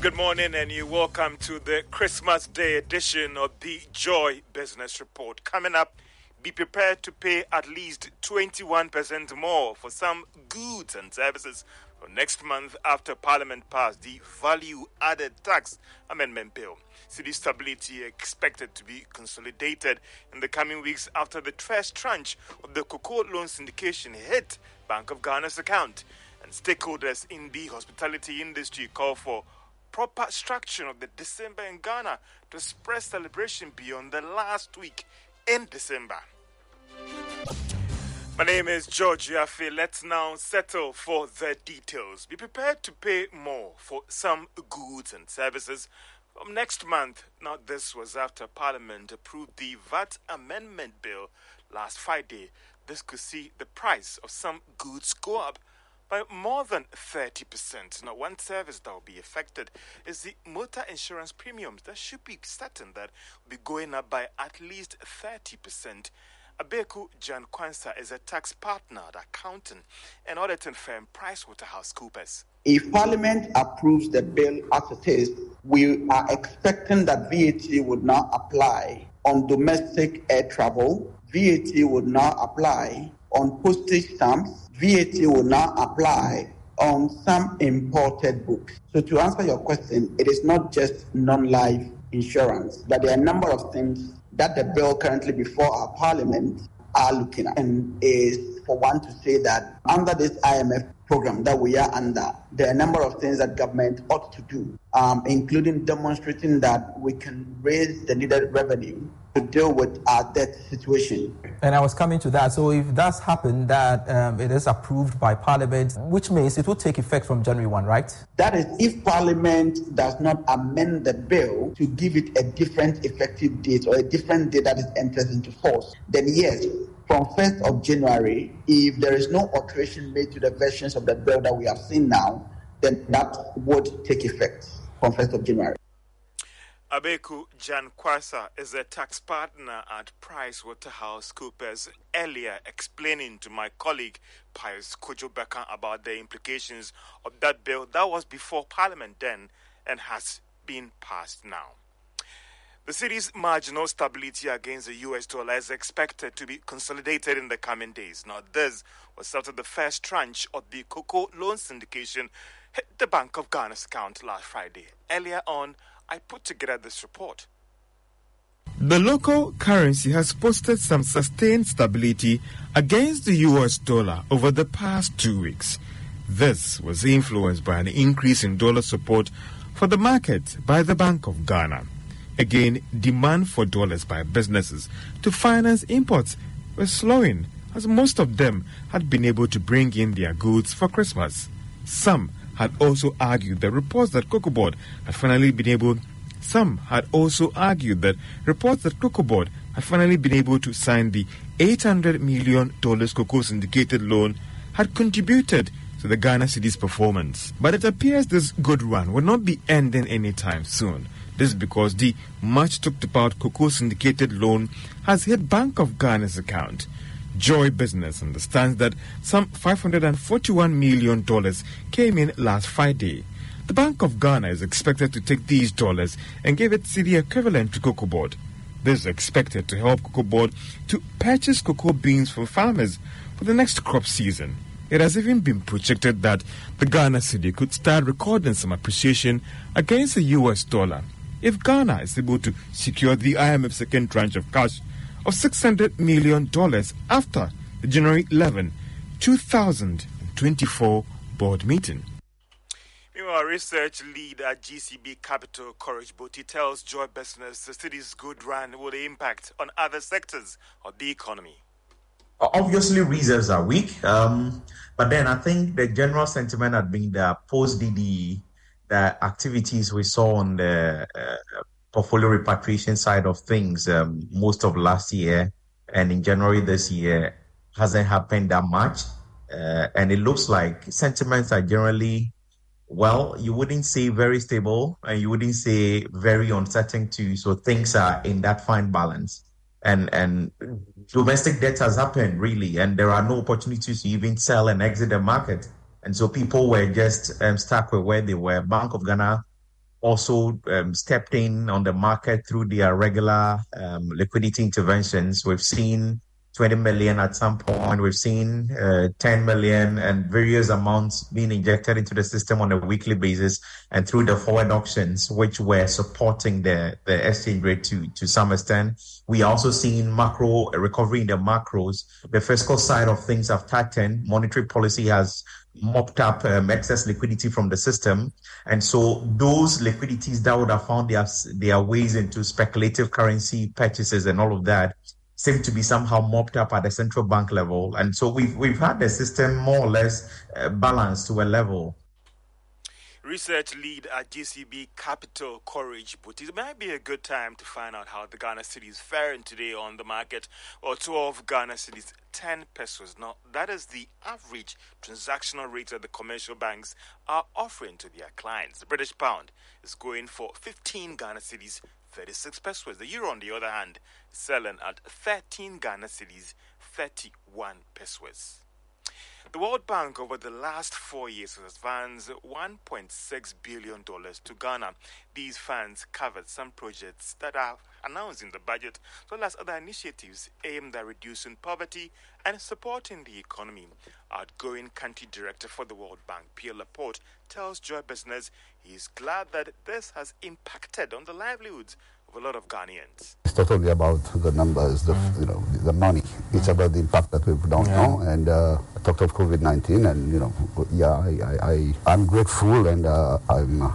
Good morning, and you welcome to the Christmas Day edition of the Joy Business Report. Coming up, be prepared to pay at least 21% more for some goods and services for next month after Parliament passed the Value Added Tax Amendment Bill. Cedi stability expected to be consolidated in the coming weeks after the first tranche of the cocoa loan syndication hit Bank of Ghana's account. And stakeholders in the hospitality industry call for proper structure of the December in Ghana to spread celebration beyond the last week in December. My name is George Wiafe. Let's now settle for the details. Be prepared to pay more for some goods and services from next month. Now, this was after Parliament approved the VAT Amendment Bill last Friday. This could see the price of some goods go up by more than 30%. Now, one service that will be affected is the motor insurance premiums. That should be certain that will be going up by at least 30%. Abeku Gyan-Quansah is a tax partner at accountant and auditing firm PricewaterhouseCoopers. If Parliament approves the bill as it is, we are expecting that VAT would now apply on domestic air travel. VAT would now apply on postage stamps. VAT will now apply on some imported books. So, to answer your question, it is not just non life insurance, but there are a number of things that the bill currently before our parliament are looking at. And is for one to say that under this IMF program that we are under, there are a number of things that government ought to do, um, including demonstrating that we can raise the needed revenue to deal with our debt situation. And I was coming to that. So if that's happened, that um, it is approved by Parliament, which means it will take effect from January 1, right? That is, if Parliament does not amend the bill to give it a different effective date or a different date that is entered into force, then yes, from 1st of January, if there is no alteration made to the versions of the bill that we have seen now, then that would take effect from 1st of January. Abeku Gyan-Quansah is a tax partner at PricewaterhouseCoopers, earlier explaining to my colleague Pius Kojobeka about the implications of that bill that was before Parliament then and has been passed now. The cedi's marginal stability against the US dollar is expected to be consolidated in the coming days. Now, this was after the first tranche of the cocoa loan syndication hit the Bank of Ghana's account last Friday. Earlier on, I put together this report. The local currency has posted some sustained stability against the US dollar over the past two weeks. This was influenced by an increase in dollar support for the market by the Bank of Ghana. Again, demand for dollars by businesses to finance imports was slowing as most of them had been able to bring in their goods for Christmas. Some had also argued that reports that Cocoa Board had finally been able some had also argued that reports that Cocoa Board had finally been able to sign the $800 million cocoa syndicated loan had contributed to the Ghana Cedi's performance. But it appears this good run will not be ending anytime soon. This is because the much talked about cocoa syndicated loan has hit Bank of Ghana's account. Joy Business understands that some $541 million came in last Friday. The Bank of Ghana is expected to take these dollars and give it cedi equivalent to Cocoa Board. This is expected to help Cocoa Board to purchase cocoa beans from farmers for the next crop season. It has even been projected that the Ghana cedi could start recording some appreciation against the US dollar if Ghana is able to secure the IMF second tranche of cash of $600 million after the January 11, 2024 board meeting. Meanwhile, research lead at GCB Capital, Courage Boti, tells Joy Business the cedi's good run will impact on other sectors of the economy. Obviously, reserves are weak, um, but then I think the general sentiment had been that post DD, the activities we saw on the uh, portfolio repatriation side of things, um, most of last year and in January this year hasn't happened that much. Uh, and it looks like sentiments are generally, well, you wouldn't say very stable and you wouldn't say very uncertain too. So things are in that fine balance and and domestic debt has happened really, and there are no opportunities to even sell and exit the market, and so people were just um, stuck with where they were. Bank of Ghana also um, stepped in on the market through their regular um, liquidity interventions. We've seen 20 million at some point. We've seen uh, 10 million and various amounts being injected into the system on a weekly basis and through the forward auctions, which were supporting the, the exchange rate to, to some extent. We also seen macro recovery in the macros. The fiscal side of things have tightened. Monetary policy has mopped up um, excess liquidity from the system. And so those liquidities that would have found their, their ways into speculative currency purchases and all of that seem to be somehow mopped up at the central bank level. And so we've, we've had the system more or less uh, balanced to a level. Research lead at GCB Capital Courage Boutique. It might be a good time to find out how the Ghana cedi is faring today on the market, or 12 Ghana cedis, 10 pesewas. Now, that is the average transactional rate that the commercial banks are offering to their clients. The British pound is going for 15 Ghana cedis, 36 pesewas. The euro, on the other hand, selling at 13 Ghana cedis, 31 pesewas. The World Bank over the last four years has advanced $1.6 billion to Ghana. These funds covered some projects that are announced in the budget, as well as other initiatives aimed at reducing poverty and supporting the economy. Outgoing country director for the World Bank, Pierre Laporte, tells Joy Business he is glad that this has impacted on the livelihoods of a lot of Ghanaians. It's totally about the numbers, the mm. you know the money. It's about the impact that we don't yeah. know. And uh, I talked of COVID nineteen, and you know, yeah, I, I, am grateful, and uh, I'm. Uh,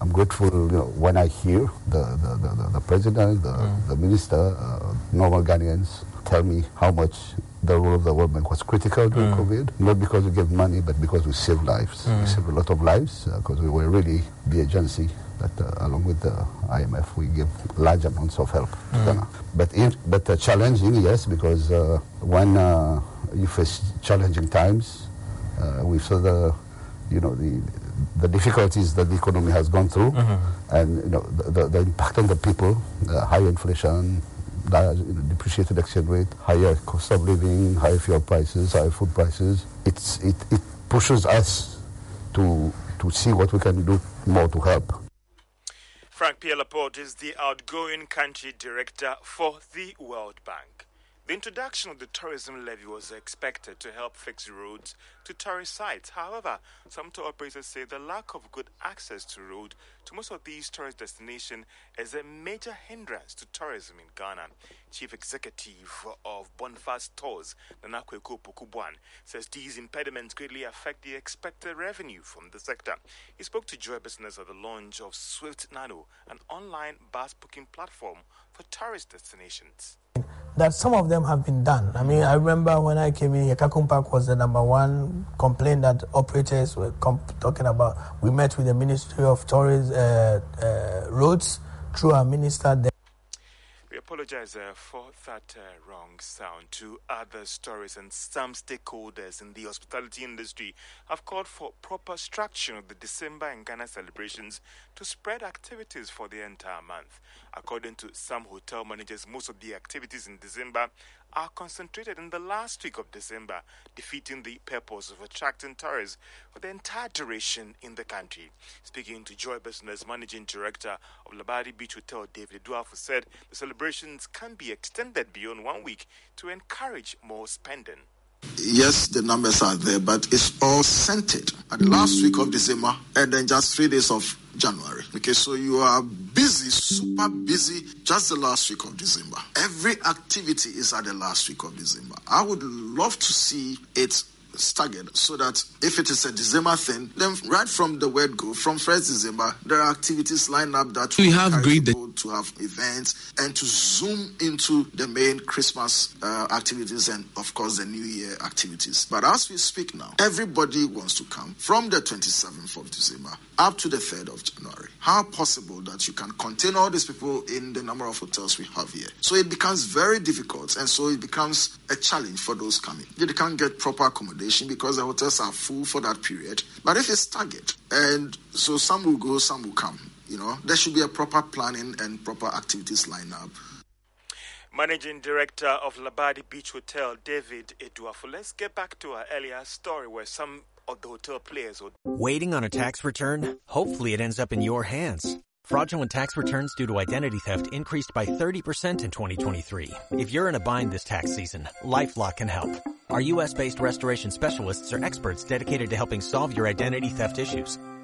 I'm grateful you know, when I hear the, the, the, the president, the, mm. the minister, uh, normal Ghanaians tell me how much the role of the World Bank was critical during mm. COVID, not because we gave money, but because we saved lives. Mm. We saved a lot of lives because uh, we were really the agency that uh, along with the IMF we give large amounts of help mm. to Ghana. But, in, but uh, challenging, yes, because uh, when uh, you face challenging times, uh, we saw the, you know, the, the difficulties that the economy has gone through, mm-hmm. and you know the, the, the, impact on the people, high inflation, depreciated exchange rate, higher cost of living, higher fuel prices, higher food prices. It's, it, it pushes us to, to see what we can do more to help. Frank Pierre Laporte is the outgoing country director for the World Bank. The introduction of the tourism levy was expected to help fix roads to tourist sites. However, some tour operators say the lack of good access to road to most of these tourist destinations is a major hindrance to tourism in Ghana. Chief Executive of Bonfast Tours, Nanakweko Pokubwan, says these impediments greatly affect the expected revenue from the sector. He spoke to Joy Business at the launch of Swift Nano, an online bus booking platform for tourist destinations that some of them have been done. I mean, I remember when I came in here, Kakum Park was the number one complaint that operators were comp- talking about. We met with the Ministry of Tourism uh, uh, Roads through our minister there apologize uh, for that uh, wrong sound to other stories and some stakeholders in the hospitality industry have called for proper structure of the December and Ghana celebrations to spread activities for the entire month. According to some hotel managers, most of the activities in December are concentrated in the last week of December, defeating the purpose of attracting tourists for the entire duration in the country. Speaking to Joy Business Managing Director of Labadi Beach Hotel, David Duafu said the celebrations can be extended beyond one week to encourage more spending. Yes, the numbers are there, but it's all centered at the last week of December and then just three days of January. Okay, so you are busy, super busy, just the last week of December. Every activity is at the last week of December. I would love to see it staggered so that if it is a December thing, then right from the word go, from 1st December, there are activities lined up that we have agreed to have events and to zoom into the main Christmas uh, activities and, of course, the New Year activities. But as we speak now, everybody wants to come from the 27th of December up to the 3rd of January. How possible that you can contain all these people in the number of hotels we have here? So it becomes very difficult, and so it becomes a challenge for those coming. They can't get proper accommodation because the hotels are full for that period. But if it's target, and so some will go, some will come. You know, there should be a proper planning and proper activities lined up. Managing Director of Labadi Beach Hotel, David Eduafu. Let's get back to our earlier story where some of the hotel players were. Waiting on a tax return? Hopefully, it ends up in your hands. Fraudulent tax returns due to identity theft increased by 30% in 2023. If you're in a bind this tax season, LifeLock can help. Our U.S.-based restoration specialists are experts dedicated to helping solve your identity theft issues.